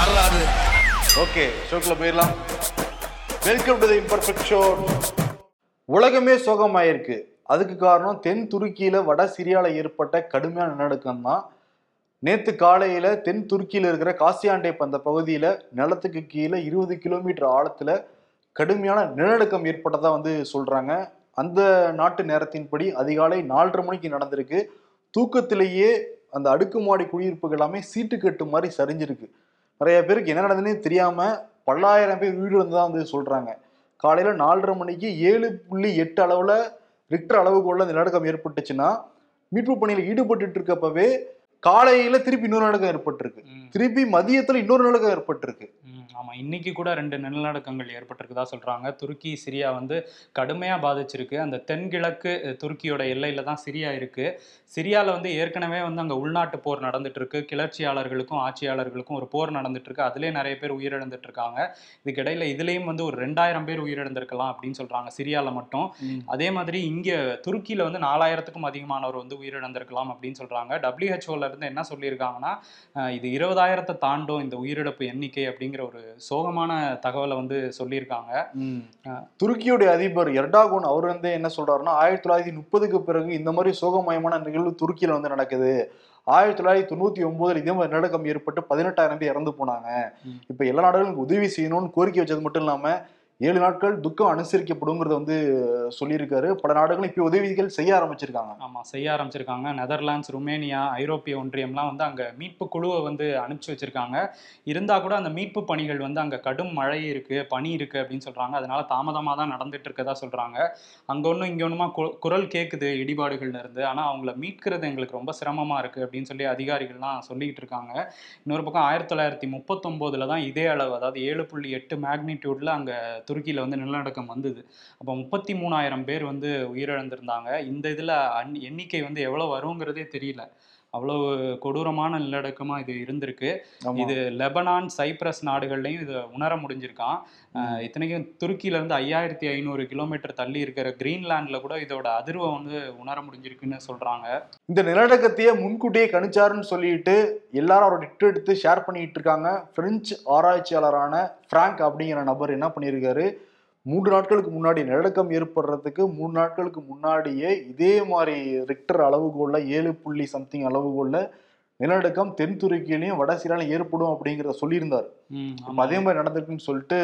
வரலாறு ஓகே ஷோக்கில் போயிடலாம். Welcome to the Imperfect Show உலகமே சோகமாயிருக்கு. அதுக்கு காரணம் தென் துருக்கியில் வட சிரியாவில் ஏற்பட்ட கடுமையான நிலநடுக்கம் தான் நேற்று காலையில் தென் துருக்கியில் இருக்கிற காசியாண்டேப் அந்த பகுதியில் நிலத்துக்கு கீழே இருபது கிலோமீட்டர் ஆழத்தில் கடுமையான நிலநடுக்கம் ஏற்பட்டதாக வந்து சொல்கிறாங்க அந்த நாட்டு நேரத்தின்படி அதிகாலை நாலரை மணிக்கு நடந்திருக்கு. தூக்கத்திலேயே அந்த அடுக்குமாடி குடியிருப்புகள் எல்லாமே சீட்டுக்கட்டு மாதிரி சரிஞ்சிருக்கு. நிறைய பேருக்கு என்ன நடந்ததுன்னு தெரியாம பல்லாயிரம் பேர் வீடு வந்து தான் வந்து சொல்றாங்க. காலையில நாலரை மணிக்கு ஏழு புள்ளி எட்டு அளவுல ரிக்டர் அளவுக்குள்ள இந்த நிலநடுக்கம் ஏற்பட்டுச்சுன்னா மீட்பு பணியில் ஈடுபட்டு இருக்கப்பவே காலையில திருப்பி இன்னொரு நிலநடுக்கம் ஏற்பட்டிருக்கு. திருப்பி மதியத்துல இன்னொரு நிலநடுக்கம் ஏற்பட்டிருக்கு. ஆமா. இன்னைக்கு கூட ரெண்டு நிலநடுக்கங்கள் ஏற்பட்டிருக்குதா சொல்றாங்க. துருக்கி சிரியா வந்து கடுமையா பாதிச்சிருக்கு. அந்த தென்கிழக்கு துருக்கியோட எல்லையில தான் சிரியா இருக்கு. சிரியால வந்து ஏற்கனவே வந்து அங்க உள்நாட்டு போர் நடந்துட்டு இருக்கு கிளர்ச்சியாளர்களுக்கும் ஆட்சியாளர்களுக்கும் ஒரு போர் நடந்துட்டு இருக்கு அதுலயே நிறைய பேர் உயிரிழந்துட்டு இருக்காங்க இதுக்கிடையில இதுலயும் வந்து ஒரு ரெண்டாயிரம் பேர் உயிரிழந்திருக்கலாம் அப்படின்னு சொல்றாங்க சிரியால மட்டும். அதே மாதிரி இங்க துருக்கியில வந்து நாலாயிரத்துக்கும் அதிகமானவர் வந்து உயிரிழந்திருக்கலாம் அப்படின்னு சொல்றாங்க. டபிள்யூஹெச்ஓல இருந்து என்ன சொல்லியிருக்காங்கன்னா இது இருபதாயிரத்தை தாண்டும் இந்த உயிரிழப்பு எண்ணிக்கை அப்படிங்கிற ஒரு சோகமான தகவலை வந்து சொல்லியிருக்காங்க. துருக்கியுடைய அதிபர் எர்டாகோன் அவர் வந்து என்ன சொல்றாருன்னா ஆயிரத்தி தொள்ளாயிரத்தி முப்பதுக்கு பிறகு இந்த மாதிரி சோகமயமான நிகழ்வு துருக்கியில வந்து நடக்குது ஆயிரத்தி தொள்ளாயிரத்தி தொண்ணூத்தி ஒன்பதுல இதே மாதிரி நிலநடுக்கம் ஏற்பட்டு பதினெட்டாயிரம் பேர் இறந்து போனாங்க. இப்ப எல்லா நாடுகளுக்கும் உதவி செய்யணும்னு கோரிக்கை வச்சது மட்டும் இல்லாம ஏழு நாட்கள் துக்கம் அனுசரிக்கப்படுங்கிறத வந்து சொல்லியிருக்காரு. பல நாடுகளும் இப்போ உதவிகள் செய்ய ஆரம்பிச்சிருக்காங்க. ஆமாம் செய்ய ஆரம்பிச்சிருக்காங்க. நெதர்லாண்ட்ஸ் ருமேனியா ஐரோப்பிய ஒன்றியம்லாம் வந்து அங்கே மீட்பு குழுவை வந்து அனுப்பிச்சு வச்சிருக்காங்க. இருந்தால் கூட அந்த மீட்பு பணிகள் வந்து அங்கே கடும் மழை இருக்கு பனி இருக்கு அப்படின்னு சொல்றாங்க. அதனால தாமதமாக தான் நடந்துட்டு இருக்கதா சொல்றாங்க. அங்க ஒன்றும் இங்கே ஒன்றுமா கு- குரல் கேட்குது இடிபாடுகள்ல இருந்து. ஆனால் அவங்கள மீட்கிறது எங்களுக்கு ரொம்ப சிரமமாக இருக்கு அப்படின்னு சொல்லி அதிகாரிகள்லாம் சொல்லிக்கிட்டு இருக்காங்க. இன்னொரு பக்கம் ஆயிரத்தி தொள்ளாயிரத்தி முப்பத்தொம்போதுல தான் இதே அளவு அதாவது ஏழு புள்ளி எட்டு மேக்னிடியூட்ல அங்கே துருக்கியில வந்து நிலநடுக்கம் வந்தது. அப்போ முப்பத்தி மூணாயிரம் பேர் வந்து உயிரிழந்திருந்தாங்க. இந்த இதில் அன்- எண்ணிக்கை வந்து எவ்வளவு வருங்கிறதே தெரியல. அவ்வளவு கொடூரமான நிலநடுக்கமா இது இருந்திருக்கு. இது லெபனான் சைப்ரஸ் நாடுகள்லையும் இது உணர முடிஞ்சிருக்கான் இத்தனைக்கும் துருக்கியில இருந்து ஐயாயிரத்தி ஐநூறு கிலோமீட்டர் தள்ளி இருக்கிற கிரீன்லாண்ட்ல கூட இதோட அதிர்வை வந்து உணர முடிஞ்சிருக்குன்னு சொல்றாங்க. இந்த நிலநடுக்கத்தையே முன்கூட்டியே கணிச்சாருன்னு சொல்லிட்டு எல்லாரும் அவரோட ட்விட்டர் எடுத்து ஷேர் பண்ணிட்டு இருக்காங்க. பிரெஞ்சு ஆராய்ச்சியாளரான பிராங்க் அப்படிங்கிற நபர் என்ன பண்ணியிருக்காரு? மூன்று நாட்களுக்கு முன்னாடி நிலநடுக்கம் ஏற்படுறதுக்கு மூணு நாட்களுக்கு முன்னாடியே இதே மாதிரி ரிக்டர் அளவுகோல்ல ஏழு புள்ளி சம்திங் அளவுகோல்ல நிலநடுக்கம் தென் துருக்கியிலையும் வட சீராலையும் ஏற்படும் அப்படிங்கிறத சொல்லியிருந்தார். அதே மாதிரி நடந்திருக்குன்னு சொல்லிட்டு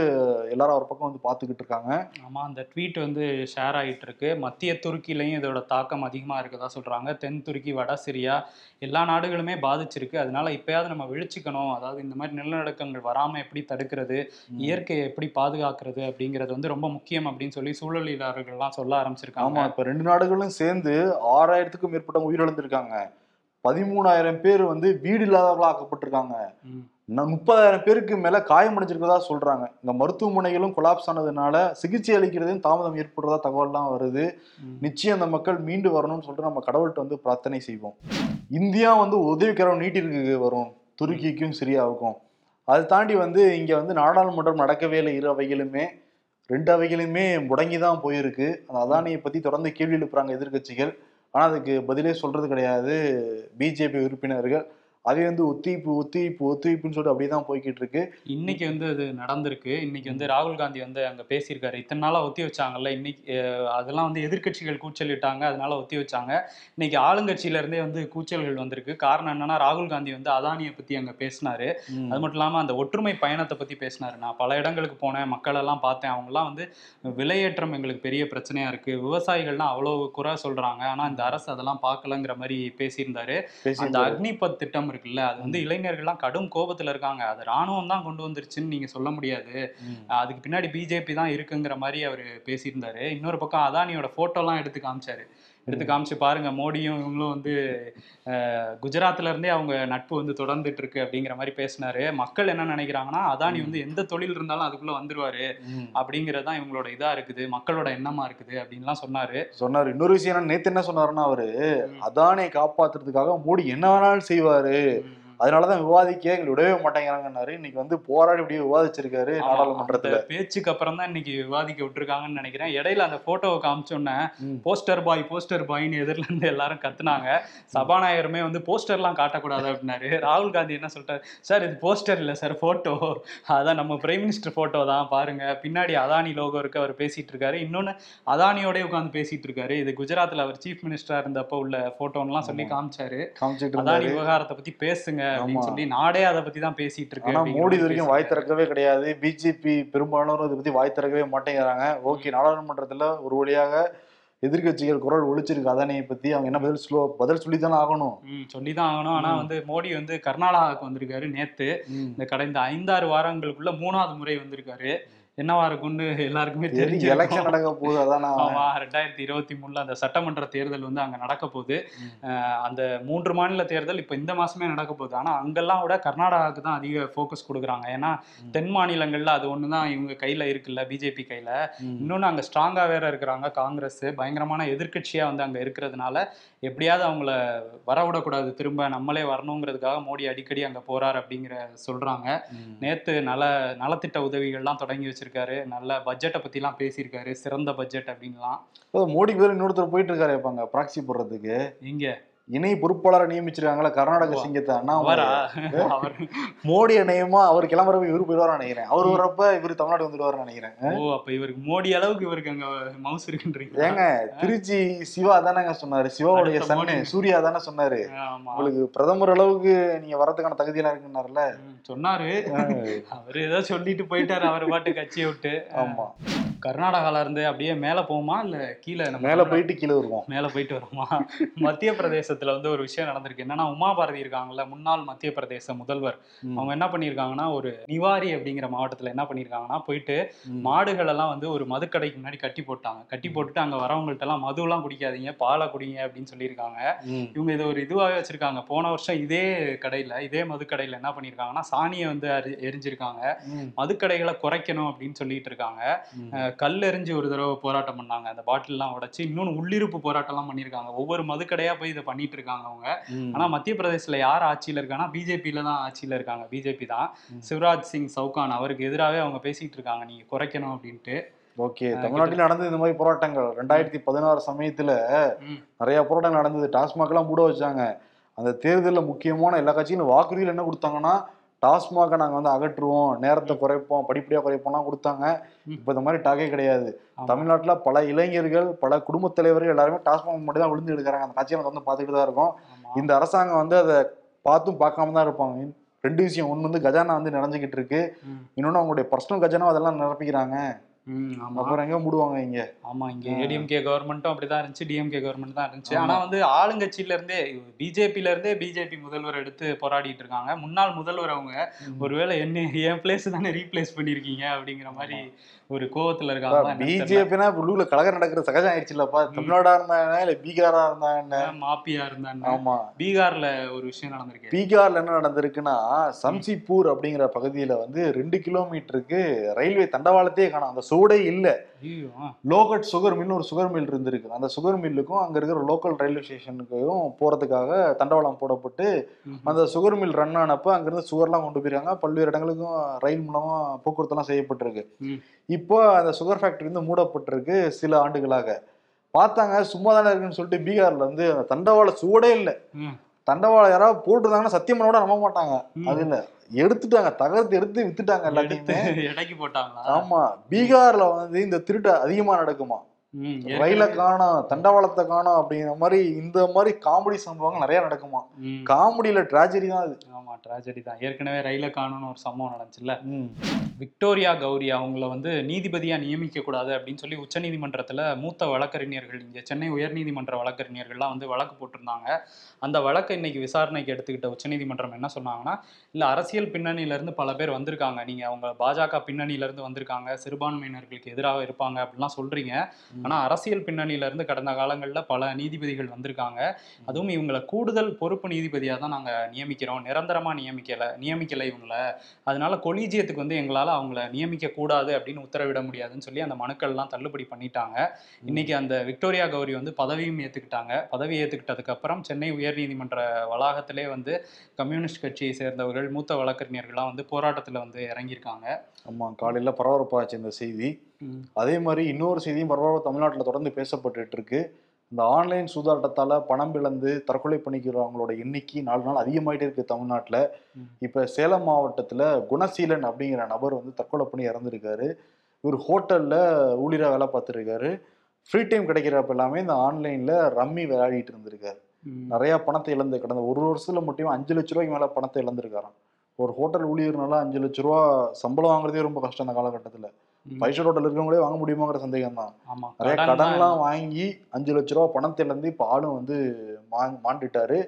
எல்லாரும் அவர் பக்கம் வந்து பார்த்துக்கிட்டு இருக்காங்க. ஆமா அந்த ட்வீட் வந்து ஷேர் ஆயிட்டு இருக்கு. மத்திய துருக்கிலையும் இதோட தாக்கம் அதிகமா இருக்கதா சொல்றாங்க. தென் துருக்கி வட சிரியா எல்லா நாடுகளுமே பாதிச்சிருக்கு. அதனால இப்பயாவது நம்ம விழிச்சுக்கணும். அதாவது இந்த மாதிரி நிலநடுக்கங்கள் வராம எப்படி தடுக்கிறது இயற்கையை எப்படி பாதுகாக்கிறது அப்படிங்கிறது வந்து ரொம்ப முக்கியம் அப்படின்னு சொல்லி சூழலியலாளர்கள்லாம் சொல்ல ஆமா ஆரம்பிச்சிருக்காங்க இப்ப ரெண்டு நாடுகளும் சேர்ந்து ஆறாயிரத்துக்கும் மேற்பட்டவங்க உயிரிழந்திருக்காங்க. பதிமூணாயிரம் பேர் வந்து வீடு இல்லாதவர்களா ஆக்கப்பட்டிருக்காங்க. முப்பதாயிரம் பேருக்கு மேல காயமடைஞ்சிருக்கதா சொல்றாங்க. இந்த மருத்துவமனைகளும் கொலாப்ஸ் ஆனதுனால சிகிச்சை அளிக்கிறதையும் தாமதம் ஏற்படுறதா தகவல்லாம் வருது. நிச்சயம் அந்த மக்கள் மீண்டு வரணும்னு சொல்லிட்டு நம்ம கடவுள்கிட்ட வந்து பிரார்த்தனை செய்வோம். இந்தியா வந்து உதவிக்கரம் நீட்டிருக்கு வரும். துருக்கிக்கும் சிரியாவுக்கும். அதை தாண்டி வந்து இங்க வந்து நாடாளுமன்றம் நடக்கவே இல்லை. இரு அவைகளுமே ரெண்டு அவைகளுமே முடங்கி தான் போயிருக்கு. அந்த அதானியை பத்தி தொடர்ந்து கேள்வி எழுப்புறாங்க எதிர்க்கட்சிகள். ஆனால் அதுக்கு பதிலே சொல்கிறது கிடையாது. பிஜேபி உறுப்பினர்கள் அதே வந்து ஒத்திவைப்பு ஒத்திவைப்பு ஒத்திவைப்புன்னு சொல்லிட்டு அப்படியே தான் போய்கிட்டு இருக்கு. இன்னைக்கு வந்து அது நடந்திருக்கு. இன்னைக்கு வந்து ராகுல் காந்தி வந்து அங்க பேசியிருக்காரு. இத்தனை நாளா ஒத்தி வச்சாங்கல்ல இன்னைக்கு அதெல்லாம் வந்து எதிர்க்கட்சிகள் கூச்சலிட்டாங்க அதனால ஒத்தி வச்சாங்க. இன்னைக்கு ஆளுங்கட்சியில இருந்தே வந்து கூச்சல்கள் வந்திருக்கு. காரணம் என்னன்னா ராகுல் காந்தி வந்து அதானியை பத்தி அங்க பேசினாரு. அது மட்டும் இல்லாம அந்த ஒற்றுமை பயணத்தை பத்தி பேசினாரு. நான் பல இடங்களுக்கு போனேன் மக்கள் எல்லாம் பார்த்தேன். அவங்கலாம் வந்து விலையேற்றம் எங்களுக்கு பெரிய பிரச்சனையா இருக்கு. விவசாயிகள்லாம் அவ்வளவு குறை சொல்றாங்க. ஆனா இந்த அரசு அதெல்லாம் பார்க்கலங்கிற மாதிரி பேசியிருந்தாரு. அந்த. அக்னிபத் திட்டம் இருக்குல்ல? அது வந்து இளைஞர்கள்லாம் கடும் கோபத்துல இருக்காங்க. அது ராணுவம் தான் கொண்டு வந்துருச்சுன்னு நீங்க சொல்ல முடியாது. அதுக்கு பின்னாடி பிஜேபி தான் இருக்குங்கிற மாதிரி அவர் பேசியிருந்தாரு. இன்னொரு பக்கம் அதானியோட போட்டோலாம் எடுத்து காமிச்சாரு. எடுத்து காமிச்சு பாருங்க மோடியும் இவங்களும் வந்து குஜராத்ல இருந்தே அவங்க நட்பு வந்து தொடர்ந்துட்டு இருக்கு அப்படிங்கிற மாதிரி பேசினாரு. மக்கள் என்ன நினைக்கிறாங்கன்னா அதானி வந்து எந்த தொழில் இருந்தாலும் அதுக்குள்ள வந்துருவாரு ம். அப்படிங்கிறது தான் இவங்களோட இதா இருக்குது மக்களோட எண்ணமா இருக்குது அப்படின்லாம் சொன்னாரு. சொன்னாரு. இன்னொரு விஷயம் என்ன நேத்து என்ன சொன்னாருன்னா அவரு அதானை காப்பாத்துறதுக்காக மோடி என்ன வேணாலும் செய்வாரு. அதனாலதான் விவாதிக்க எங்களை விடவே மாட்டேங்கிறாங்கன்னாரு. இன்னைக்கு வந்து போராடி இப்படி விவாதிச்சிருக்காரு நாடாளுமன்றத்துல. பேச்சுக்கு அப்புறம் தான் இன்னைக்கு விவாதிக்க விட்டுருக்காங்கன்னு நினைக்கிறேன். இடையில அந்த போட்டோவை காமிச்சோன்னே. போஸ்டர் பாய் போஸ்டர் பாய்னு எதிரில இருந்து எல்லாரும் கத்துனாங்க. சபாநாயகருமே வந்து போஸ்டர்லாம் காட்டக்கூடாது அப்படின்னாரு. ராகுல் காந்தி என்ன சொல்லிட்டாரு? சார் இது போஸ்டர் இல்ல சார் போட்டோ. அதான் நம்ம பிரைம் மினிஸ்டர் போட்டோ தான் பாருங்க. பின்னாடி அதானி லோகோ இருக்கு அவர் பேசிட்டு இருக்காரு. இன்னொன்னு அதானியோட உட்காந்து பேசிட்டு இருக்காரு. இது குஜராத்ல அவர் சீஃப் மினிஸ்டரா இருந்தப்போ உள்ள போட்டோன்னுலாம் சொல்லி. காமிச்சாரு. அதானி விவகாரத்தை பத்தி பேசுங்க அப்படின்னு. சொல்லி நாடே அதை பத்தி தான் பேசிட்டு இருக்கு ஆனா அப்படிங்கிற மோடி வரைக்கும் வாய். திறக்கவே கிடையாது. பிஜேபி பெரும்பாலானோர் இதை பத்தி வாய் திறக்கவே மாட்டேங்கிறாங்க. ஓகே நாடாளுமன்றத்துல ஒரு வழியாக எதிர்க்கட்சிகள் குரல் ஒழிச்சிருக்கு அதானியை பத்தி அவங்க என்ன பதில் சொல்ல பதில் சொல்லி தானே ஆகணும். ம் சொல்லிதான் ஆகணும். ஆனா. வந்து மோடி வந்து கர்நாடகாவுக்கு வந்திருக்காரு நேத்து. இந்த கடந்த ஐந்தாறு வாரங்களுக்குள்ள மூணாவது முறை வந்திருக்காரு. என்னவா இருக்கும்னு எல்லாருக்குமே தெரிஞ்சு எலெக்ஷன் நடக்க போகுது அதானா ஆமா ரெண்டாயிரத்தி இருபத்தி மூணுல அந்த சட்டமன்ற தேர்தல் வந்து அங்க நடக்க போகுது. அந்த மூன்று மாநில தேர்தல் இப்ப இந்த மாசமே நடக்க போகுது. ஆனா அங்கெல்லாம் விட கர்நாடகாவுக்கு தான் அதிக ஃபோக்கஸ் கொடுக்குறாங்க. ஏன்னா. தென் மாநிலங்கள்ல அது ஒண்ணுதான் இவங்க கையில இருக்குல்ல பிஜேபி கையில. ம். இன்னொன்று அங்கே ஸ்ட்ராங்காக வேற இருக்கிறாங்க காங்கிரஸ். பயங்கரமான எதிர்க்கட்சியாக வந்து அங்கே இருக்கிறதுனால எப்படியாவது அவங்கள வரவிடக்கூடாது திரும்ப நம்மளே வரணுங்கிறதுக்காக மோடி அடிக்கடி அங்கே போறார் அப்படிங்கிற சொல்றாங்க. நேத்து நல நலத்திட்ட உதவிகள்லாம் தொடங்கி வச்சிருக்காரு நல்ல பட்ஜெட்டை பத்திலாம் பேசியிருக்காரு சிறந்த பட்ஜெட் அப்படின்லாம். மோடிக்கு பேர் இன்னொருத்தர் போயிட்டு இருக்காரு இப்பாங்க ப்ராக்சி போடுறதுக்கு. இங்க இணை பொறுப்பாளரை நியமிச்சிருக்காங்களா கர்நாடக சிங்கத்தை அவரா? அண்ணா அவர். மோடி நியமா அவர் கிளம்புறப்ப இவரு போயிடுவாரு நினைக்கிறேன். அவர் வர்றப்ப இவரு தமிழ்நாடு வந்துடுவாரு நினைக்கிறேன். ஓ அப்ப இவருக்கு மோடி அளவுக்கு இவருக்கு அங்க மவுஸ் இருக்குன்றீங்க ஏங்க திருச்சி சிவா தானேங்க சொன்னாரு. சிவாவுடைய சன்னு. சூர்யா தானே சொன்னாரு. உங்களுக்கு பிரதமர் அளவுக்கு நீங்க வரதுக்கான தகுதியெல்லாம் இருக்குன்னாருல சொன்னாரு. அவரு ஏதோ சொல்லிட்டு போயிட்டாரு அவர் பாட்டு கட்சியை விட்டு. ஆமா. கர்நாடகால இருந்து அப்படியே மேல போகுமா இல்ல கீழே மேல போயிட்டு கீழே வருவோம். மேல போயிட்டு வருமா மத்திய பிரதேசத்துல வந்து ஒரு விஷயம் நடந்திருக்கு. என்னன்னா உமா பாரதி இருக்காங்கல்ல முன்னாள் மத்திய பிரதேச முதல்வர். அவங்க என்ன பண்ணியிருக்காங்கன்னா ஒரு நிவாரி அப்படிங்கிற மாவட்டத்துல என்ன பண்ணியிருக்காங்கன்னா போயிட்டு. மாடுகள் எல்லாம் வந்து ஒரு மதுக்கடைக்கு முன்னாடி கட்டி போட்டாங்க. கட்டி போட்டுட்டு அங்க வரவங்கள்ட்ட எல்லாம் மது எல்லாம் குடிக்காதீங்க பாலை குடிங்க அப்படின்னு சொல்லியிருக்காங்க. இவங்க இதை ஒரு இதுவாகவே வச்சிருக்காங்க. போன வருஷம் இதே கடையில இதே மதுக்கடையில என்ன பண்ணியிருக்காங்கன்னா சாணியை வந்து எரி- எரிஞ்சிருக்காங்க. மதுக்கடைகளை குறைக்கணும் அப்படின்னு சொல்லிட்டு இருக்காங்க. கல் எறிஞ்சு ஒரு தடவை போராட்டம் பண்ணாங்க. அந்த பாட்டில்லாம் உடைச்சு இன்னொன்று உள்ளிருப்பு போராட்டம்லாம் பண்ணியிருக்காங்க ஒவ்வொரு மதுக்கடையா போய் இதை பண்ணிட்டு இருக்காங்க அவங்க. ஆனா மத்திய பிரதேசல யார் ஆட்சியில இருக்காங்கன்னா பிஜேபியில தான் ஆட்சியில இருக்காங்க. பிஜேபி தான். சிவராஜ் சிங் சவுகான் அவருக்கு எதிராகவே அவங்க பேசிட்டு இருக்காங்க. நீங்க குறைக்கணும் அப்படின்ட்டு. ஓகே. தமிழ்நாட்டில் நடந்தது இந்த மாதிரி போராட்டங்கள். ரெண்டாயிரத்தி பதினாறு சமயத்துல. நிறைய போராட்டங்கள் நடந்தது. டாஸ்மாக் எல்லாம் மூட வச்சாங்க. அந்த தேர்தலில் முக்கியமான எல்லா கட்சியும் வாக்குறுதியில் என்ன கொடுத்தாங்கன்னா டாஸ்மாகை நாங்கள் வந்து அகற்றுவோம் நேரத்தை குறைப்போம் படிப்படியாக குறைப்போம்லாம் கொடுத்தாங்க. இப்போ இந்த மாதிரி டாக்கே கிடையாது. தமிழ்நாட்டில் பல இளைஞர்கள் பல குடும்பத் தலைவர்கள் எல்லாருமே டாஸ்மாக் மட்டும் தான் விழுந்து எடுக்கிறாங்க. அந்த காட்சியை வந்து பார்த்துக்கிட்டு தான் இருக்கோம். இந்த அரசாங்கம் வந்து அதை பார்த்தும் பார்க்காம தான் இருப்பாங்க. ரெண்டு விஷயம். ஒன்று வந்து கஜானா வந்து நிறைஞ்சிக்கிட்டு இருக்கு. ம். இன்னொன்னு அவங்களுடைய பர்சனல் கஜானா அதெல்லாம் நிரப்பிக்கிறாங்க. அப்புறம் எங்க மூடுவாங்க இங்க? ஆமா இங்க. ஏடிஎம்கே கவர்மெண்ட்டும் அப்படிதான் இருந்துச்சு டிஎம்கே கவர்மெண்ட் தான் இருந்துச்சு. ஆனா வந்து ஆளுங்கட்சியில இருந்தே பிஜேபியில இருந்தே பிஜேபி முதல்வர் எடுத்து போராடிட்டு இருக்காங்க. முன்னாள் முதல்வர் அவங்க ஒருவேளை என்ன என் பிளேஸ் தானே ரீப்ளேஸ் பண்ணிருக்கீங்க அப்படிங்கிற மாதிரி ஒரு கோவத்துல இருக்காங்க பிஜேபினா உள்ளூர்ல கலகம் நடக்கிறது சகஜம் ஆயிடுச்சுல்லப்பா. தமிழ்நாடா இருந்தாங்க இல்ல பீகாரா இருந்தாங்க மாப்பியா இருந்தாங்க ஆமா. பீகார்ல ஒரு விஷயம் நடந்திருக்கு. பீகார்ல என்ன நடந்திருக்குன்னா சம்சிப்பூர் அப்படிங்கிற பகுதியில வந்து ரெண்டு கிலோமீட்டருக்கு ரயில்வே தண்டவாளத்தையே காணும். அந்த சூடே இல்ல. லோகட் சுகர் மில்னு ஒரு சுகர் மில் இருந்திருக்கு அந்த சுகர் மில்லுக்கும் அங்க இருக்கிற லோக்கல் ரயில்வே ஸ்டேஷனுக்கும் போறதுக்காக தண்டவாளம் போடப்பட்டு. அந்த சுகர் மில் ரன் ஆனப்ப அங்கிருந்து சுகர்லாம் கொண்டு போயிருக்காங்க பல்வேறு இடங்களுக்கும் ரயில் மூலமா போக்குவரத்துலாம் செய்யப்பட்டிருக்கு. இப்போ அந்த சுகர் ஃபேக்டரி வந்து மூடப்பட்டிருக்கு சில ஆண்டுகளாக பார்த்தாங்க சும்மா தானே இருக்குன்னு சொல்லிட்டு பீகார்ல வந்து தண்டவாள சூடே இல்லை. தண்டவாளம் யாராவது போட்டிருந்தாங்கன்னா சத்தியம் பண்ண கூட நம்ப மாட்டாங்க. அது இல்ல எடுத்துட்டாங்க தகர்த்து எடுத்து வித்துட்டாங்க எல்லாத்தையுமே. எடைக்கு போட்டாங்களா? ஆமா பீகார்ல வந்து இந்த திருட்டு அதிகமா நடக்குமா? ரயில காணோம் தண்டவாளத்தை காணோம் அப்படிங்கிற மாதிரி இந்த மாதிரி காமெடி சம்பவங்கள் நிறைய நடக்குமா. காமெடியில டிராஜடி தான் அது. ஆமா ட்ராஜடி தான். ஏற்கனவே ரயில காணும்னு ஒரு சம்பவம் நடந்துச்சுல்ல. விக்டோரியா கௌரி அவங்கள வந்து நீதிபதியா நியமிக்க கூடாது அப்படின்னு சொல்லி உச்சநீதிமன்றத்துல மூத்த வழக்கறிஞர்கள் இங்க சென்னை உயர்நீதிமன்ற வழக்கறிஞர்கள்லாம் வந்து வழக்கு போட்டிருந்தாங்க. அந்த வழக்கை இன்னைக்கு விசாரணைக்கு எடுத்துக்கிட்ட உச்சநீதிமன்றம் என்ன சொன்னாங்கன்னா இல்ல அரசியல் பின்னணியில இருந்து பல பேர் வந்திருக்காங்க. நீங்க அவங்க பாஜக பின்னணியில இருந்து வந்திருக்காங்க. சிறுபான்மையினர்களுக்கு எதிராக இருப்பாங்க அப்படிலாம் சொல்றீங்க. ம். ஆனா அரசியல் பின்னணியில இருந்து கடந்த காலங்கள்ல பல நீதிபதிகள் வந்திருக்காங்க. அதுவும் இவங்களை கூடுதல் பொறுப்பு நீதிபதியா தான் நாங்க நியமிக்கிறோம். நிரந்தரமா நியமிக்கல நியமிக்கல இவங்கள. அதனால கொலீஜியத்துக்கு வந்து எங்களால அவங்கள நியமிக்க கூடாது அப்படின்னு உத்தரவிட முடியாதுன்னு சொல்லி அந்த மனுக்கள்லாம் தள்ளுபடி பண்ணிட்டாங்க. இன்னைக்கு அந்த விக்டோரியா கௌரி வந்து பதவியும் ஏத்துக்கிட்டாங்க. பதவி ஏத்துக்கிட்டதுக்கு அப்புறம் சென்னை உயர்நீதிமன்ற வளாகத்திலே வந்து கம்யூனிஸ்ட் கட்சியை சேர்ந்தவர்கள் மூத்த வழக்கறிஞர்கள்லாம் வந்து போராட்டத்துல வந்து இறங்கியிருக்காங்க. ஆமா காலையில பரபரப்பாச்சு இந்த செய்தி. அதே மாதிரி இன்னொரு செய்தியும் பரபரப்பு தமிழ்நாட்டில் தொடர்ந்து பேசப்பட்டுட்டு இருக்கு இந்த ஆன்லைன் சூதாட்டத்தால பணம் இழந்து தற்கொலை பண்ணிக்கிறவங்களோட எண்ணிக்கை நாலு நாள் அதிகமாயிட்டே இருக்கு தமிழ்நாட்டில். இப்ப சேலம் மாவட்டத்துல குணசீலன் அப்படிங்கிற நபர் வந்து தற்கொலை பண்ணி இறந்துருக்காரு இவர் ஹோட்டல்ல ஊழியரா வேலை பார்த்துருக்காரு ஃப்ரீ டைம் கிடைக்கிறப்ப எல்லாமே இந்த ஆன்லைன்ல ரம்மி விளையாடிட்டு இருந்திருக்காரு. நிறைய பணத்தை இழந்து கடந்த ஒரு வருஷத்துல மட்டும் அஞ்சு லட்ச ரூபாய்க்கு மேல பணத்தை இழந்திருக்காராம் ஒரு ஹோட்டல் ஊழியர்னால அஞ்சு லட்ச ரூபா சம்பளம் வாங்குறதே ரொம்ப கஷ்டம் இந்த காலகட்டத்துல. ஃபைவ் ஸ்டார் ஹோட்டல் இருக்கவங்களே வாங்க முடியுமாங்கிற சந்தேகம் தான் நிறைய கடன்லாம் வாங்கி அஞ்சு லட்ச ரூபா பணத்தை இழந்து இப்போ ஆளும் வந்து மாண்டுட்டாரு.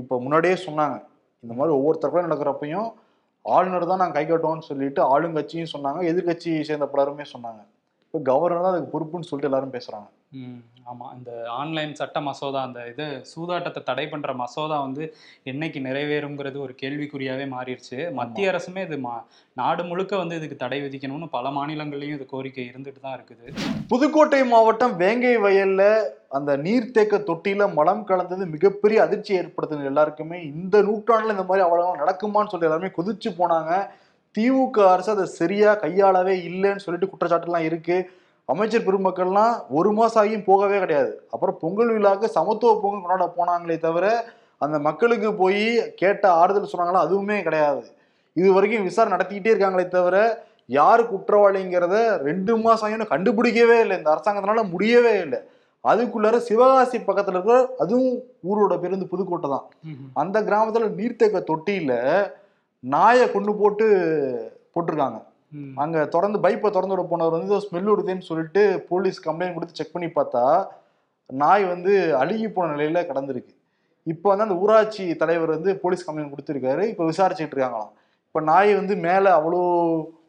இப்போ முன்னாடியே சொன்னாங்க. இந்த மாதிரி ஒவ்வொரு தற்கொலை நடக்கிறப்பையும் ஆளுநர் தான் நாங்கள் கை காட்டுவோம்னு சொல்லிட்டு ஆளுங்கட்சியும் சொன்னாங்க எதிர்க்கட்சி சேர்ந்த பலருமே சொன்னாங்க. இப்போ கவர்னர் தான் அதுக்கு பொறுப்புன்னு சொல்லிட்டு எல்லாரும் பேசுறாங்க. ம், ஆமா. இந்த ஆன்லைன் சட்ட மசோதா அந்த இது சூதாட்டத்தை தடை பண்ற மசோதா வந்து என்னைக்கு நிறைவேறுங்கிறது ஒரு கேள்விக்குறியாவே மாறிடுச்சு. மத்திய அரசுமே இது மா நாடு முழுக்க வந்து இதுக்கு தடை விதிக்கணும்னு பல மாநிலங்கள்லயும் இது கோரிக்கை இருந்துட்டு தான் இருக்குது. புதுக்கோட்டை மாவட்டம் வேங்கை வயல்ல அந்த நீர்த்தேக்க தொட்டியில மலம் கலந்தது மிகப்பெரிய அதிர்ச்சி ஏற்படுத்துது எல்லாருக்குமே இந்த நூற்றாண்டுல இந்த மாதிரி அவ்வளவு நடக்குமான்னு சொல்லி எல்லாருமே கொதிச்சு போனாங்க. திமுக அரசு அதை சரியா கையாளவே இல்லைன்னு சொல்லிட்டு குற்றச்சாட்டுலாம் இருக்கு. அமைச்சர் பெருமக்கள்லாம் ஒரு மாசம் ஆகியும் போகவே கிடையாது. அப்புறம் பொங்கல் விழாக்கு சமத்துவ பொங்கல் கொண்டாட போனாங்களே தவிர அந்த மக்களுக்கு போய் கேட்ட ஆறுதல் சொன்னாங்களா? அதுவுமே கிடையாது. இது வரைக்கும் விசாரணை நடத்திக்கிட்டே இருக்காங்களே தவிர யார் குற்றவாளிங்கிறத ரெண்டு மாசம் ஆகியும் கண்டுபிடிக்கவே இல்லை. இந்த அரசாங்கத்தினால முடியவே இல்லை. அதுக்குள்ளார சிவகாசி பக்கத்துல இருக்கிற அதுவும் ஊரோட பேர் வந்து புதுக்கோட்டை தான். அந்த கிராமத்துல நீர்த்தேக்க தொட்டியில நாயை கொண்டு போட்டு போட்டிருக்காங்க. அங்க திறந்து பைப்பை திறந்து விட போனவர் வந்து ஸ்மெல் வருதுன்னு சொல்லிட்டு போலீஸ் கம்ப்ளைண்ட் கொடுத்து செக் பண்ணி பார்த்தா நாய் வந்து அழுகி போன நிலையில கடந்திருக்கு. இப்போ வந்து அந்த ஊராட்சி தலைவர் வந்து போலீஸ் கம்ப்ளைண்ட் கொடுத்துருக்காரு. இப்போ விசாரிச்சுட்டு இருக்காங்களாம். இப்போ நாய் வந்து மேலே அவ்வளோ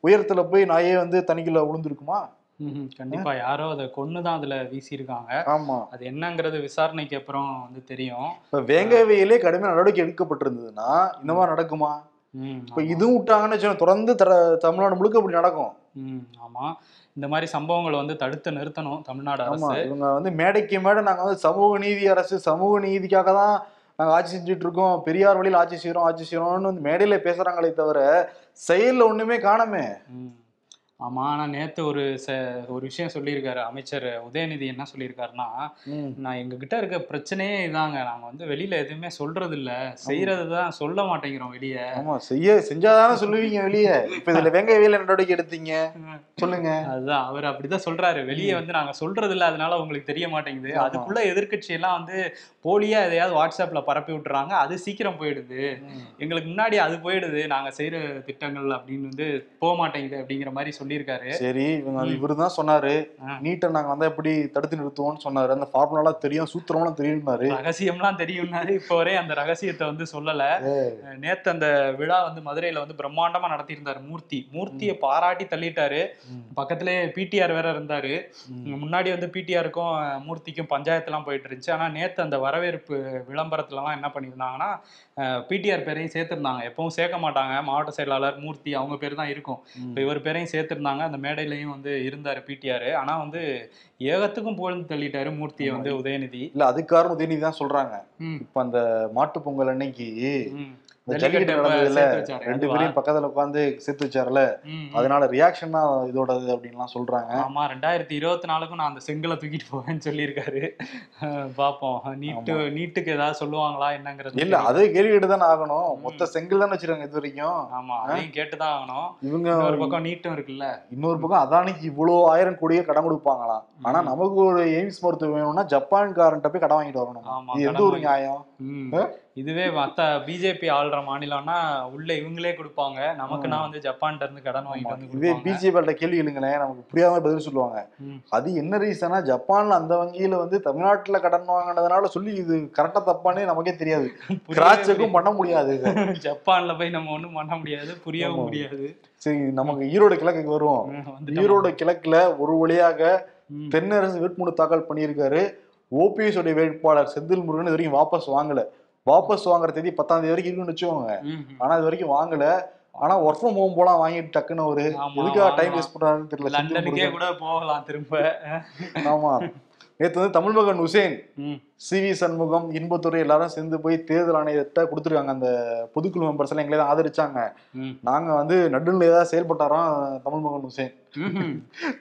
உயரத்துல போய் நாயே வந்து தண்ணிக்குள்ள விழுந்திருக்குமா ம், கண்டிப்பா. யாரோ அதை கொன்னுதான் அதுல வீசியிருக்காங்க. ஆமா. அது என்னங்கிறது விசாரணைக்கு அப்புறம் வந்து தெரியும். இப்போ வேங்கவையிலே கடுமையான நடவடிக்கை எடுக்கப்பட்டிருந்ததுன்னா இந்த மாதிரி நடக்குமா? இப்போ. இதுவும் விட்டாங்கன்னு வச்சுக்கோங்க, தொடர்ந்து தர தமிழ்நாடு முழுக்க இப்படி நடக்கும். ம், ஆமா. இந்த மாதிரி சம்பவங்களை வந்து தடுத்து நிறுத்தணும் தமிழ்நாடு அரசு. இவங்க வந்து மேடைக்கு மேடை நாங்க வந்து சமூக நீதி அரசு சமூக நீதிக்காக தான் நாங்க ஆட்சி செஞ்சுட்டு இருக்கோம். பெரியார் வழியில் ஆட்சி செய்யறோம் ஆட்சி செய்யறோம்னு வந்து மேடையில பேசுறாங்களே தவிர செயல்ல ஒண்ணுமே காணமே. ஆமா ஆனா நேத்து ஒரு ச- ஒரு விஷயம் சொல்லியிருக்காரு அமைச்சர் உதயநிதி என்ன சொல்லியிருக்காருன்னா நான் எங்க கிட்ட இருக்க பிரச்சனையே இதாங்க. நாங்க வந்து வெளியில எதுவுமே சொல்றது இல்ல செய்யறது தான் சொல்ல மாட்டேங்கிறோம் வெளியே. ஆமா செய்ய செஞ்சாதானே சொல்லுவீங்க வெளியே. இப்ப இதுல வெங்காய நடவடிக்கை எடுத்தீங்க. சொல்லுங்க. அதுதான் அவர் அப்படிதான் சொல்றாரு. வெளியே வந்து நாங்க சொல்றது இல்ல அதனால உங்களுக்கு தெரிய மாட்டேங்குது. அதுக்குள்ள எதிர்க்கட்சி எல்லாம் வந்து போலியா எதையாவது வாட்ஸ்அப்ல பரப்பி விட்டுறாங்க. அது சீக்கிரம் போயிடுது. எங்களுக்கு முன்னாடி அது போயிடுது. நாங்க செய்யற திட்டங்கள் அப்படின்னு வந்து போக மாட்டேங்குது அப்படிங்கிற மாதிரி சொல்லியிருக்காரு. சரி இவங்க. இவரு தான் சொன்னாரு. நீட்டை நாங்க வந்து எப்படி தடுத்து நிறுத்துவோம்னு சொன்னாரு. அந்த ஃபார்முலாலாம் தெரியும் சூத்திரம்லாம் தெரியும்னாரு. ரகசியம்லாம் தெரியும்னாரு. இப்போ வரை அந்த ரகசியத்தை வந்து சொல்லல. நேத்து அந்த விழா வந்து மதுரையில வந்து பிரம்மாண்டமா நடத்தியிருந்தாரு மூர்த்தி. மூர்த்தியை பாராட்டி தள்ளிட்டாரு. பக்கத்திலே பிடிஆர் வேற இருந்தாரு. முன்னாடி வந்து பிடிஆருக்கும் மூர்த்திக்கும் பஞ்சாயத்துலாம் போயிட்டு இருந்துச்சு. ஆனா நேத்து அந்த வரவேற்பு விளம்பரத்துலலாம் என்ன பண்ணியிருந்தாங்கன்னா பிடிஆர் பேரையும் சேர்த்திருந்தாங்க. எப்பவும் சேர்க்க மாட்டாங்க. மாவட்ட செயலாளர் மூர்த்தி அவங்க பேர் தான் இருக்கும். இப்போ இவர் பேரையும் சேர்த்திருந்தாங்க. அந்த மேடையிலையும் வந்து இருந்தாரு பிடிஆர் ஆனா வந்து ஏகத்துக்கும் புகழ்ந்து தள்ளிட்டாரு மூர்த்தியை வந்து உதயநிதி. இல்ல அதுக்கு காரணம் உதயநிதி தான் சொல்றாங்க. ம், இப்ப அந்த மாட்டு பொங்கல் அன்னைக்கு ஜல்லிக்கட்டு நடந்ததுல ரெண்டு? பேரையும் பக்கத்துல உட்காந்து சேர்த்து வச்சாருல. அதனால ரியாக்ஷன் தான் இதோடது அப்படின்லாம் சொல்றாங்க. ஆமா ரெண்டாயிரத்தி இருபத்தி நாலுக்கும் நான் அந்த செங்கலை தூக்கிட்டு போவேன்னு சொல்லியிருக்காரு. பாப்போம். நீட்டு நீட்டுக்கு ஏதாவது சொல்லுவாங்களா என்னங்கிறது இல்ல. அதே கேள்வி கேட்டு தானே ஆகணும். மொத்த செங்கல் தானே வச்சிருக்காங்க இது வரைக்கும். ஆமா அதையும் கேட்டுதான் ஆகணும். இவங்க ஒரு பக்கம் நீட்டும் இருக்குல்ல. இன்னொரு பக்கம் அதானிக்கு இவ்வளவு ஆயிரம் கோடியே கடன் கொடுப்பாங்களாம். ஆனா. நமக்கு ஒரு எய்ம்ஸ் மருத்துவம் வேணும்னா ஜப்பான்காரன்ட்ட போய் கடன் வாங்கிட்டு வரணும். இது எந்த ஒரு நியாயம்? இதுவே மத்த பிஜேபி ஆள்ற மாநிலம்னா உள்ள இவங்களே கொடுப்பாங்க. நமக்குன்னா வந்து ஜப்பான்ல இருந்து கடன் வாங்கிட்டு வந்து இதே பிஜேபி கேள்வி எழுங்களேன் நமக்கு புரியாம பதில் சொல்லுவாங்க. அது என்ன ரீசனா ஜப்பான்ல அந்த வங்கியில வந்து தமிழ்நாட்டுல கடன் வாங்கினதுனால சொல்லி இது கரெக்டா தப்பானே நமக்கே தெரியாது. புரியவே கிராஸ் செக்கும் பண்ண முடியாது. ஜப்பான்ல போய் நம்ம ஒண்ணும் பண்ண முடியாது புரியவும். முடியாது. சரி நமக்கு ஈரோடு கிழக்குக்கு வருவோம். ஈரோடு கிழக்குல ஒரு வழியாக. தென்னரசு வேட்புமனு தாக்கல் பண்ணியிருக்காரு. ஓபிஎஸ் உடைய வேட்பாளர் செந்தில் முருகன் இது வரைக்கும் வாபஸ் வாங்கல. வாபஸ் வாங்குற தேதி பத்தாம் தேதி வரைக்கும் இருக்குன்னு வச்சுக்கோங்க. ஆனா இது வரைக்கும் வாங்கல ஆனா ஒர்க் ஃப்ரம் ஹோம் போலாம் வாங்கிட்டு டக்குன்னு ஒரு எதுக்காக டைம். வேஸ்ட் பண்றாருன்னு தெரியல லண்டனுக்கே. கூட போகலாம் திரும்ப ஆமா நேத்து வந்து தமிழ் மகன் உசேன். சி வி சண்முகம் இன்பத்துறை எல்லாரும் சேர்ந்து போய் தேர்தல் ஆணையத்தை கொடுத்துருக்காங்க அந்த பொதுக்குழு மெம்பர்ஸ் எல்லாம் எங்களை தான் ஆதரிச்சாங்க. நாங்க வந்து நடுநிலை ஏதாவது செயல்பட்டாராம் தமிழ் மகன் உசேன்.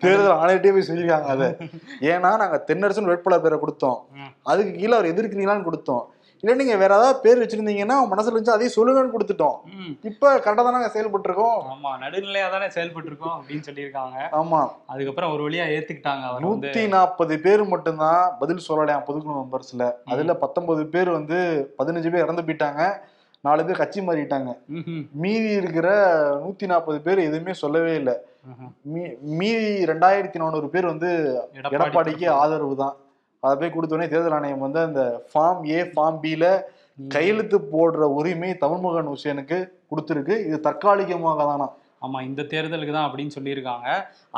தேர்தல் ஆணையட்டே போய் சொல்லியிருக்காங்க அதை ஏன்னா நாங்க தென்னரசன் வேட்பாளர் பேரை கொடுத்தோம். அதுக்கு கீழே அவர் எதிர்க்கிறீங்களான்னு கொடுத்தோம் இல்ல நீங்க வேற ஏதாவது பேர் வச்சிருந்தீங்கன்னா மனசுல இருந்துச்சு அதையும் சொல்லுங்கன்னு கொடுத்துட்டோம். இப்ப கரெக்டா தான் நாங்க செயல்பட்டு இருக்கோம் ஆமா நடுநிலையா தானே செயல்பட்டு இருக்கோம் அப்படின்னு சொல்லியிருக்காங்க. ஆமா. அதுக்கப்புறம் ஒரு வழியா ஏத்துக்கிட்டாங்க அவர் வந்து. நூத்தி நாற்பது பேர் மட்டும்தான் பதில் சொல்லலையாம் பொதுக்குழு மெம்பர்ஸ்ல. அதுல பத்தொன்பது பேர் வந்து பதினஞ்சு பேர் இறந்து போயிட்டாங்க. நாலு பேர் கட்சி மாறிட்டாங்க. மீதி இருக்கிற நூத்தி நாற்பது பேர் எதுவுமே சொல்லவே இல்லை. மீதி ரெண்டாயிரத்தி நானூறு பேர் வந்து எடப்பாடிக்கு ஆதரவு தான். அதை போய் கொடுத்தோடனே தேர்தல் ஆணையம் வந்து அந்த ஃபார்ம் ஏ ஃபார்ம் பில கையெழுத்து போடுற உரிமை தமிழ்மகன் உசேனுக்கு கொடுத்துருக்கு. இது தற்காலிகமாக தானா ஆமா இந்த தேர்தலுக்கு தான் அப்படின்னு சொல்லியிருக்காங்க.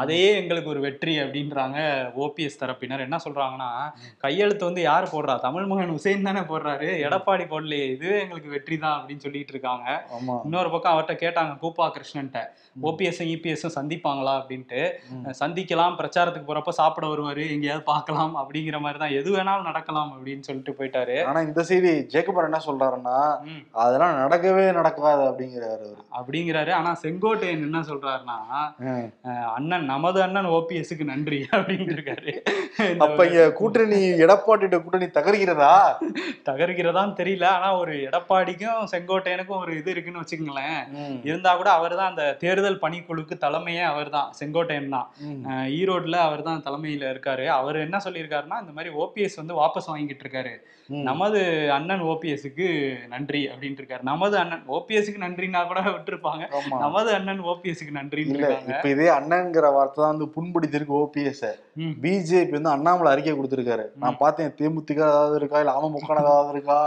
அதையே எங்களுக்கு ஒரு வெற்றி அப்படின்றாங்க ஓபிஎஸ் தரப்பினர். என்ன சொல்றாங்கன்னா கையெழுத்து வந்து யார் போடுறா? தமிழ் மகன் உசேன் தானே போடுறாரு. எடப்பாடி போடலையே இதுவே எங்களுக்கு வெற்றி தான் அப்படின்னு சொல்லிட்டு இருக்காங்க. இன்னொரு பக்கம் அவர்கிட்ட கேட்டாங்க கூப்பா கிருஷ்ணன்ட்ட ஓபிஎஸும் இபிஎஸும் சந்திப்பாங்களா அப்படின்ட்டு. சந்திக்கலாம் பிரச்சாரத்துக்கு போறப்ப சாப்பிட வருவாரு எங்கேயாவது பார்க்கலாம் அப்படிங்கிற மாதிரி தான். எது வேணாலும் நடக்கலாம் அப்படின்னு சொல்லிட்டு போயிட்டாரு. ஆனா இந்த செய்தி ஜேக்கபர் என்ன சொல்றாருன்னா ம். அதெல்லாம் நடக்கவே நடக்காது அப்படிங்கிறாரு அப்படிங்கிறாரு. ஆனா செங்கோட்டையன் என்ன சொல்றாருன்னா அண்ணன் நமது அண்ணன் ஓபிஎஸ்க்கு நன்றி அப்படின்னு இருக்காரு. அப்ப இங்க கூட்டணி எடப்பாடியோட கூட்டணி தகர்கிறதா? தகர்கிறதான்னு தெரியல. ஆனா ஒரு எடப்பாடிக்கும் செங்கோட்டையனுக்கும் ஒரு இது இருக்குன்னு வச்சுக்கோங்களேன். இருந்தா கூட அவர் தான் அந்த தேர்தல் பணிக்குழுக்கு தலைமையே அவர் தான். செங்கோட்டையன் தான் ஈரோட்ல அவர் தான் தலைமையில இருக்காரு. அவர் என்ன சொல்லியிருக்காருன்னா இந்த மாதிரி ஓபிஎஸ் வந்து வாபஸ் வாங்கிட்டு இருக்காரு. நமது அண்ணன் ஓபிஎஸ்க்கு நன்றி அப்படின்ட்டு இருக்காரு. நமது அண்ணன் ஓபிஎஸ்க்கு நன்றினா கூட விட்டுருப்பாங்க. நமது அண்ணன் ஓபிஎஸ்க்கு நன்றின்னு இல்ல இப்ப இதே அண்ணன்ங்கிற வார்த்தை தான் வந்து புண்படுத்திருக்கு ஓபிஎஸ். பிஜேபி வந்து அண்ணாமலை அறிக்கை கொடுத்திருக்காரு. நான் பார்த்தேன் தேமுதிக ஏதாவது இருக்கா இல்ல அமமுக ஏதாவது இருக்கா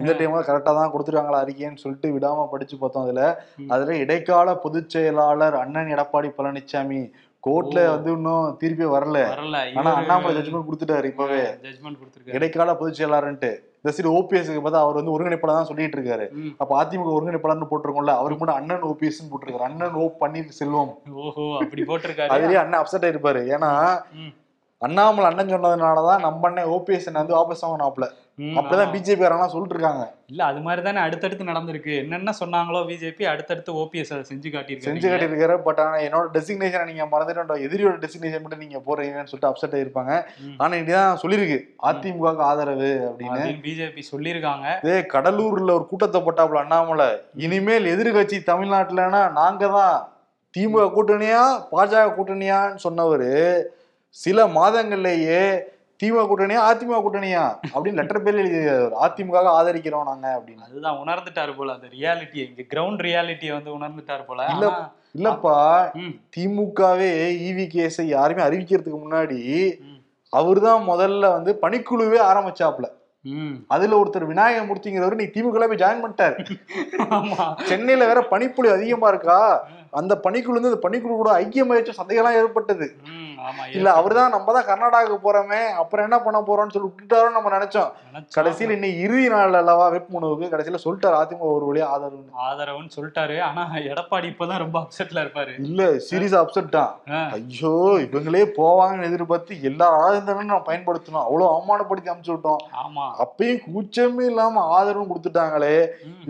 இந்த டைம் கரெக்டா தான் கொடுத்துருக்காங்களா அறிக்கைன்னு சொல்லிட்டு விடாம படிச்சு பார்த்தோம் அதுல. அதுல இடைக்கால பொதுச் செயலாளர் அண்ணன் எடப்பாடி பழனிசாமி கோர்ட்ல. வந்து இன்னும் தீர்ப்பே வரல. வரல. ஆனா அண்ணாமலை ஜட்ஜ்மெண்ட் கொடுத்துட்டாரு இப்பவே. ஜட்மெண்ட் கொடுத்துருக்காரு. இடைக்கால பொதுச் செயலாளர்ன்ட்டு. இந்த சரி ஓபிஎஸ்க்கு பார்த்தா அவர் வந்து ஒருங்கிணைப்பாளர் தான் சொல்லிட்டு இருக்காரு. அப்ப அதிமுக ஒருங்கிணைப்பாளர்னு போட்டிருக்கோம்ல அவருக்கு மட்டும் அண்ணன் ஓபிஎஸ் போட்டிருக்காரு. அண்ணன் ஓ பன்னீர் செல்வம். ஓஹோ அப்படி போட்டிருக்காரு. அதுலயே அண்ணன் அப்செட் ஆயிருப்பாரு. ஏன்னா. அண்ணாமலை அண்ணன் சொன்னதுனாலதான் நம்ம அண்ணன் ஓபிஎஸ் வந்து வாபஸ் வாங்கினாப்ல ம், அப்படிதான். பிஜேபி காரங்களாம் சொல்லிட்டு இருக்காங்க இல்ல அது மாதிரி தானே அடுத்தடுத்து நடந்திருக்கு. என்னென்ன சொன்னாங்களோ பிஜேபி அடுத்தடுத்து ஓபிஎஸ் அதை செஞ்சு காட்டியிருக்காரு. செஞ்சு காட்டியிருக்காரு. பட் ஆனா என்னோட டெசிக்னேஷனை நீங்க மறந்துட்டு எதிரியோட டெசிக்னேஷன் மட்டும் நீங்க போறீங்கன்னு சொல்லிட்டு அப்செட் ஆயிருப்பாங்க. ம். ஆனா இதான் சொல்லியிருக்கு. அதிமுக ஆதரவு அப்படின்னு. அப்படின்னு பிஜேபி சொல்லியிருக்காங்க. இதே கடலூர்ல ஒரு கூட்டத்தை போட்டாப்புல அண்ணாமலை. இனிமேல் எதிர்கட்சி தமிழ்நாட்டுலன்னா நாங்க தான் திமுக கூட்டணியா பாஜக கூட்டணியான்னு சொன்னவரு சில மாதங்கள்லயே திமுக கூட்டணியா அதிமுக கூட்டணியா? அப்படின்னு லெட்டர் பேர்ல எழுதியிருக்காரு அதிமுக ஆதரிக்கிறோம் நாங்க அப்படின்னு. அதுதான் உணர்ந்துட்டாரு போல அந்த ரியாலிட்டியை இங்க கிரவுண்ட் ரியாலிட்டியை வந்து உணர்ந்துட்டாரு போல. இல்ல. இல்லப்பா திமுகவே இவி கேஸை யாருமே அறிவிக்கிறதுக்கு முன்னாடி ம், அவர்தான் முதல்ல வந்து பணிக்குழுவே ஆரம்பிச்சாப்ல. அதுல ஒருத்தர் விநாயகமூர்த்திங்கிறவர் நீ திமுக போய் ஜாயின் பண்ணிட்டாரு. ஆமா. சென்னையில வேற பனிப்புழு அதிகமா இருக்கா? அந்த பனிக்குழு வந்து அந்த பனிக்குழு கூட ஐக்கியமாயிடுச்சு சந்தேகம்லாம் ஏற்பட்டது. ம், ஆமா இல்ல அவர்தான் நம்ம தான் கர்நாடகாவுக்கு போறோமே அப்புறம் என்ன பண்ண போறோம்னு சொல்லி விட்டுட்டாரோ நம்ம நினைச்சோம். கடைசியில இன்னைக்கு இறுதி நாள் அல்லவா வேட்புமனுவுக்கு கடைசியில சொல்லிட்டாரு அதிமுக ஒரு வழியா ஆதரவு ஆதரவுன்னு சொல்லிட்டாரு. ஆனா எடப்பாடி இப்பதான் ரொம்ப அப்செட்ல இருப்பாரு. இல்ல சீரியஸா அப்செட் தான். ஐயோ இவங்களே போவாங்கன்னு எதிர்பார்த்து எல்லா ஆயுதங்களும் நான் பயன்படுத்தணும். அவ்வளவு அவமானப்படுத்தி அனுப்பிச்சு விட்டோம். ஆமா. அப்பயும் கூச்சமே இல்லாம ஆதரவும் கொடுத்துட்டாங்களே.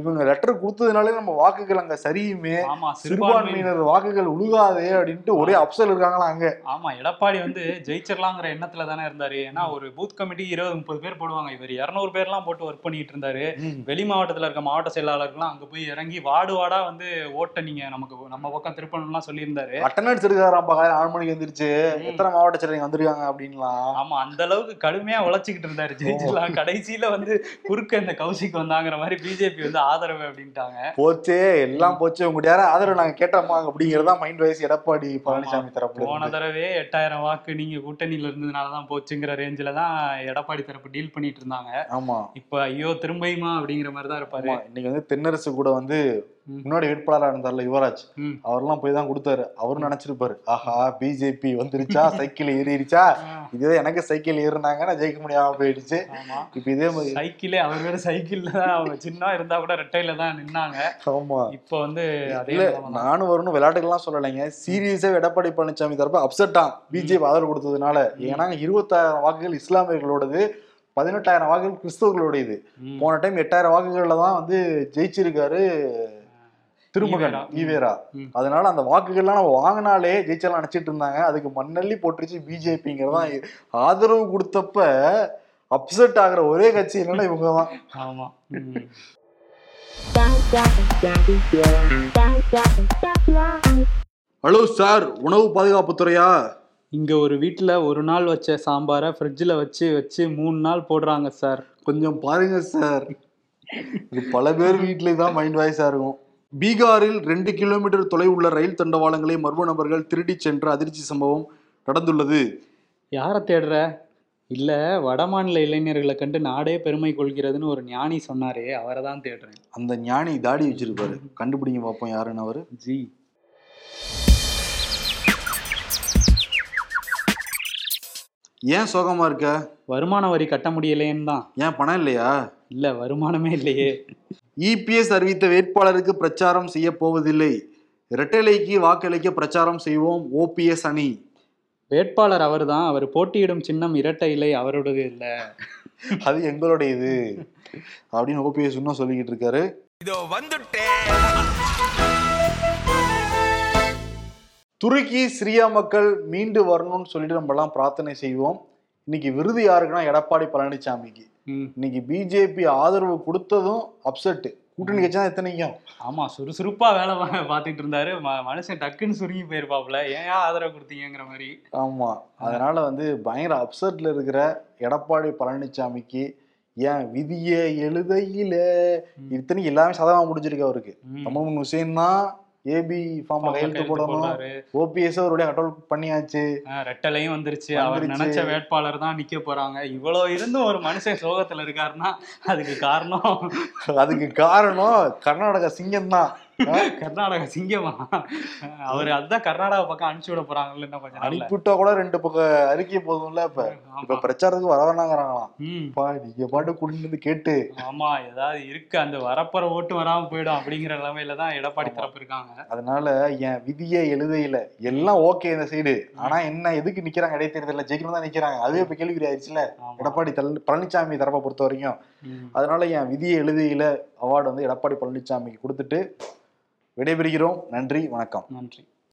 இவங்க லெட்டர் கொடுத்ததுனாலே நம்ம வாக்குகள் அங்க சரியுமே சிறுபான்மையினர். வாக்குகள் உழுகாதே அப்படின்ட்டு ஒரே அப்சல் இருக்காங்களா அங்க? ஆமா எடப்பாடி வந்து ஜெயிச்சிடலாங்கிற எண்ணத்துல தானே இருந்தாரு. ஏன்னா ஒரு பூத் கமிட்டி இருபது முப்பது பேர் போடுவாங்க. இவர் இருநூறு பேர்லாம் போட்டு ஒர்க் பண்ணிட்டு இருந்தாரு. வெளி மாவட்டத்துல இருக்க மாவட்ட செயலாளர்கள்லாம் அங்க போய் இறங்கி வார்டு வார்டா வந்து ஓட்டை நீங்க நமக்கு நம்ம பக்கம் திருப்பணும்லாம் சொல்லியிருந்தாரு. அட்டண்டன்ஸ் இருக்காராம் பகாயிரம் ஆறு மணிக்கு வந்துருச்சு எத்தனை மாவட்ட செயலர் வந்திருக்காங்க அப்படின்லாம். ஆமா அந்த அளவுக்கு கடுமையா உழைச்சிக்கிட்டு இருந்தாரு. ஜெயிச்சிடலாம் கடைசியில வந்து குறுக்க இந்த கௌசிக் வந்தாங்கிற மாதிரி பிஜேபி வந்து ஆதரவு அப்படின்ட்டாங்க. போச்சே எல்லாம் போச்சு. உங்ககிட்ட யாரும் ஆதரவு நாங்க கேட்டோமா அப்படிங்கறதா மைண்ட் வைஸ் எடப்பாடி பழனிசாமி தரப்புல போன. தடவை எட்டாயிரம் வாக்கு நீங்க கூட்டணியில இருந்ததுனால தான் போச்சுங்கிற ரேஞ்சில தான் எடப்பாடி தரப்பு டீல் பண்ணிட்டு இருந்தாங்க. ஆமா. இப்ப ஐயோ திரும்பியுமா அப்படிங்கிற மாதிரி தான் இருப்பாரு இன்னைக்கு வந்து தென்னரசு கூட வந்து. முன்னாடி வேட்பாளராக இருந்தார்ல யுவராஜ். அவர்லாம் போய் தான் கொடுத்தாரு. அவரும் நினைச்சிருப்பாரு ஆஹா பிஜேபி வந்துருச்சா? சைக்கிள் ஏறிடுச்சா இதே எனக்கு சைக்கிள் ஏறினாங்க நான் ஜெயிக்க முடியாம போயிடுச்சு. இப்ப இதே மாதிரி சைக்கிளே அவர் வேற சைக்கிள்ல தான் அவங்க சின்ன இருந்தா கூட ரெட்டையில தான் நின்னாங்க. ஆமா. இப்போ வந்து இல்ல. நானும் வரணும் விளையாட்டுக்கெல்லாம் சொல்லலைங்க. சீரியஸா எடப்பாடி பழனிசாமி தரப்பு அப்செட்டான் பிஜேபி ஆதரவு கொடுத்ததுனால. ஏன்னா இருபத்தாயிரம் வாக்குகள் இஸ்லாமியர்களோடது பதினெட்டாயிரம் வாக்குகள் கிறிஸ்தவர்களுடையது. போன டைம் எட்டாயிரம் வாக்குகள்ல தான் வந்து ஜெயிச்சிருக்காரு திருமகன் ஈவேரா. அதனால அந்த வாக்குகள்லாம் நம்ம வாங்கினாலே ஜெயிச்சலாம் நினைச்சிட்டு இருந்தாங்க. அதுக்கு மண்ணள்ளி போட்டுருச்சு பிஜேபிங்கிறதான் ஆதரவு கொடுத்தப்ப அப்செட் ஆகுற ஒரே கட்சி என்னன்னா இவங்க தான் ஆமா. ஹலோ சார் உணவு பாதுகாப்பு துறையா? இங்க ஒரு வீட்ல ஒரு நாள் வச்ச சாம்பாரை ஃப்ரிட்ஜில் வச்சு வச்சு மூணு நாள் போடுறாங்க சார். கொஞ்சம் பாருங்க சார். இது பல பேர் வீட்டிலே தான் மைண்ட் வாய்ஸா இருக்கும். பீகாரில் ரெண்டு கிலோமீட்டர் தொலைவுள்ள ரயில் தண்டவாளங்களை மர்ம நபர்கள் திருடிச் சென்ற அதிர்ச்சி சம்பவம் நடந்துள்ளது. யாரை தேடுற? இல்ல வடமாநில இளைஞர்களை கண்டு நாடே பெருமை கொள்கிறதுன்னு ஒரு ஞானி சொன்னாரே அவரை தான் தேடுறேன். அந்த ஞானி தாடி வச்சிருப்பாரு. கண்டுபிடிங்க பார்ப்போம் யாருன்னு அவரு. ஜி. ஏன் சோகமா இருக்க? வருமான வரி கட்ட முடியலையேன்னு தான். ஏன் பணம் இல்லையா? இல்ல வருமானமே இல்லையே. இபிஎஸ் அறிவித்த வேட்பாளருக்கு பிரச்சாரம் செய்ய போவதில்லை. இரட்டைலைக்கு வாக்களிக்க பிரச்சாரம் செய்வோம் ஓபிஎஸ் அணி. வேட்பாளர் அவர்தான். அவர் போட்டியிடும் சின்னம் இரட்டை இலை அவரோடது இல்ல. அது எங்களுடைய இது அப்படின்னு ஓபிஎஸ் இன்னும் சொல்லிக்கிட்டு இருக்காரு. இதோ வந்துட்டேன் துருக்கி சிரியா மக்கள் மீண்டு வரணும்னு சொல்லிட்டு நம்ம எல்லாம் பிரார்த்தனை செய்வோம். இன்னைக்கு விருது யாருக்குன்னா எடப்பாடி பழனிசாமிக்கு இன்னைக்கு பிஜேபி ஆதரவு கொடுத்ததும் அப்செட் கூட்டணி கட்சி தான் எத்தனைக்கும் ஆமா சுறுசுறுப்பா வேலை பார்த்துட்டு இருந்தாரு. மனுஷன் டக்குன்னு சுருங்கி போயிருப்பாப்ல ஏன் ஆதரவு கொடுத்தீங்கங்கிற மாதிரி. ஆமா. அதனால வந்து பயங்கர அப்செட்ல இருக்கிற எடப்பாடி பழனிசாமிக்கு ஏன் விதிய எழுதையில? இத்தனைக்கு எல்லாமே சதவா முடிஞ்சிருக்கு அவருக்கு. தமமுன் ஹுசேன் தான் ஏபி ஃபார்ம்ல கையெழுத்து போடணும். ஓபிஎஸ் அவருடைய கண்ட்ரோல் பண்ணியாச்சு. ரெட்டலையும் வந்துருச்சு. அவர். நினைச்ச வேட்பாளர் தான் நிக்க போறாங்க. இவ்வளவு இருந்தும் ஒரு மனுஷன் சோகத்துல இருக்காருன்னா அதுக்கு காரணம். அதுக்கு காரணம் கர்நாடகா சிங்கம் தான் கர்நாடகா சிங்கமா? அவர் அதுதான் கர்நாடகா பக்கம் அனுப்பிச்சு விட போறாங்கல்ல கொஞ்சம் நாள்ல. அனுப்பிவிட்டா கூட ரெண்டு பக்கம் அறிக்கை போதும்ல இப்ப. இப்ப. பிரச்சாரத்துக்கு வர வேணாங்கிறாங்களாம். நீங்க பாட்டு கூட்டிட்டு வந்து கேட்டு. ஆமா ஏதாவது இருக்கு. அந்த வரப்போற ஓட்டு வராம போயிடும் அப்படிங்கிற நிலைமையில தான் எடப்பாடி தரப்பு இருக்காங்க. அதனால என் விதியே எழுதையில. எல்லாம் ஓகே இந்த சைடு. ஆனா என்ன எதுக்கு நிக்கிறாங்க? இடைத்தேர்தல்ல ஜெயிக்கணும் தான் நிக்கிறாங்க. அதுவே இப்ப கேள்விக்குறி ஆயிடுச்சுல. எடப்பாடி தல் பழனிசாமி தரப்பை பொறுத்த வரைக்கும். அதனால என் விதியை எழுதியில அவார்டு வந்து எடப்பாடி பழனிசாமிக்கு கொடுத்துட்டு விடைபெறுகிறோம். நன்றி வணக்கம். நன்றி.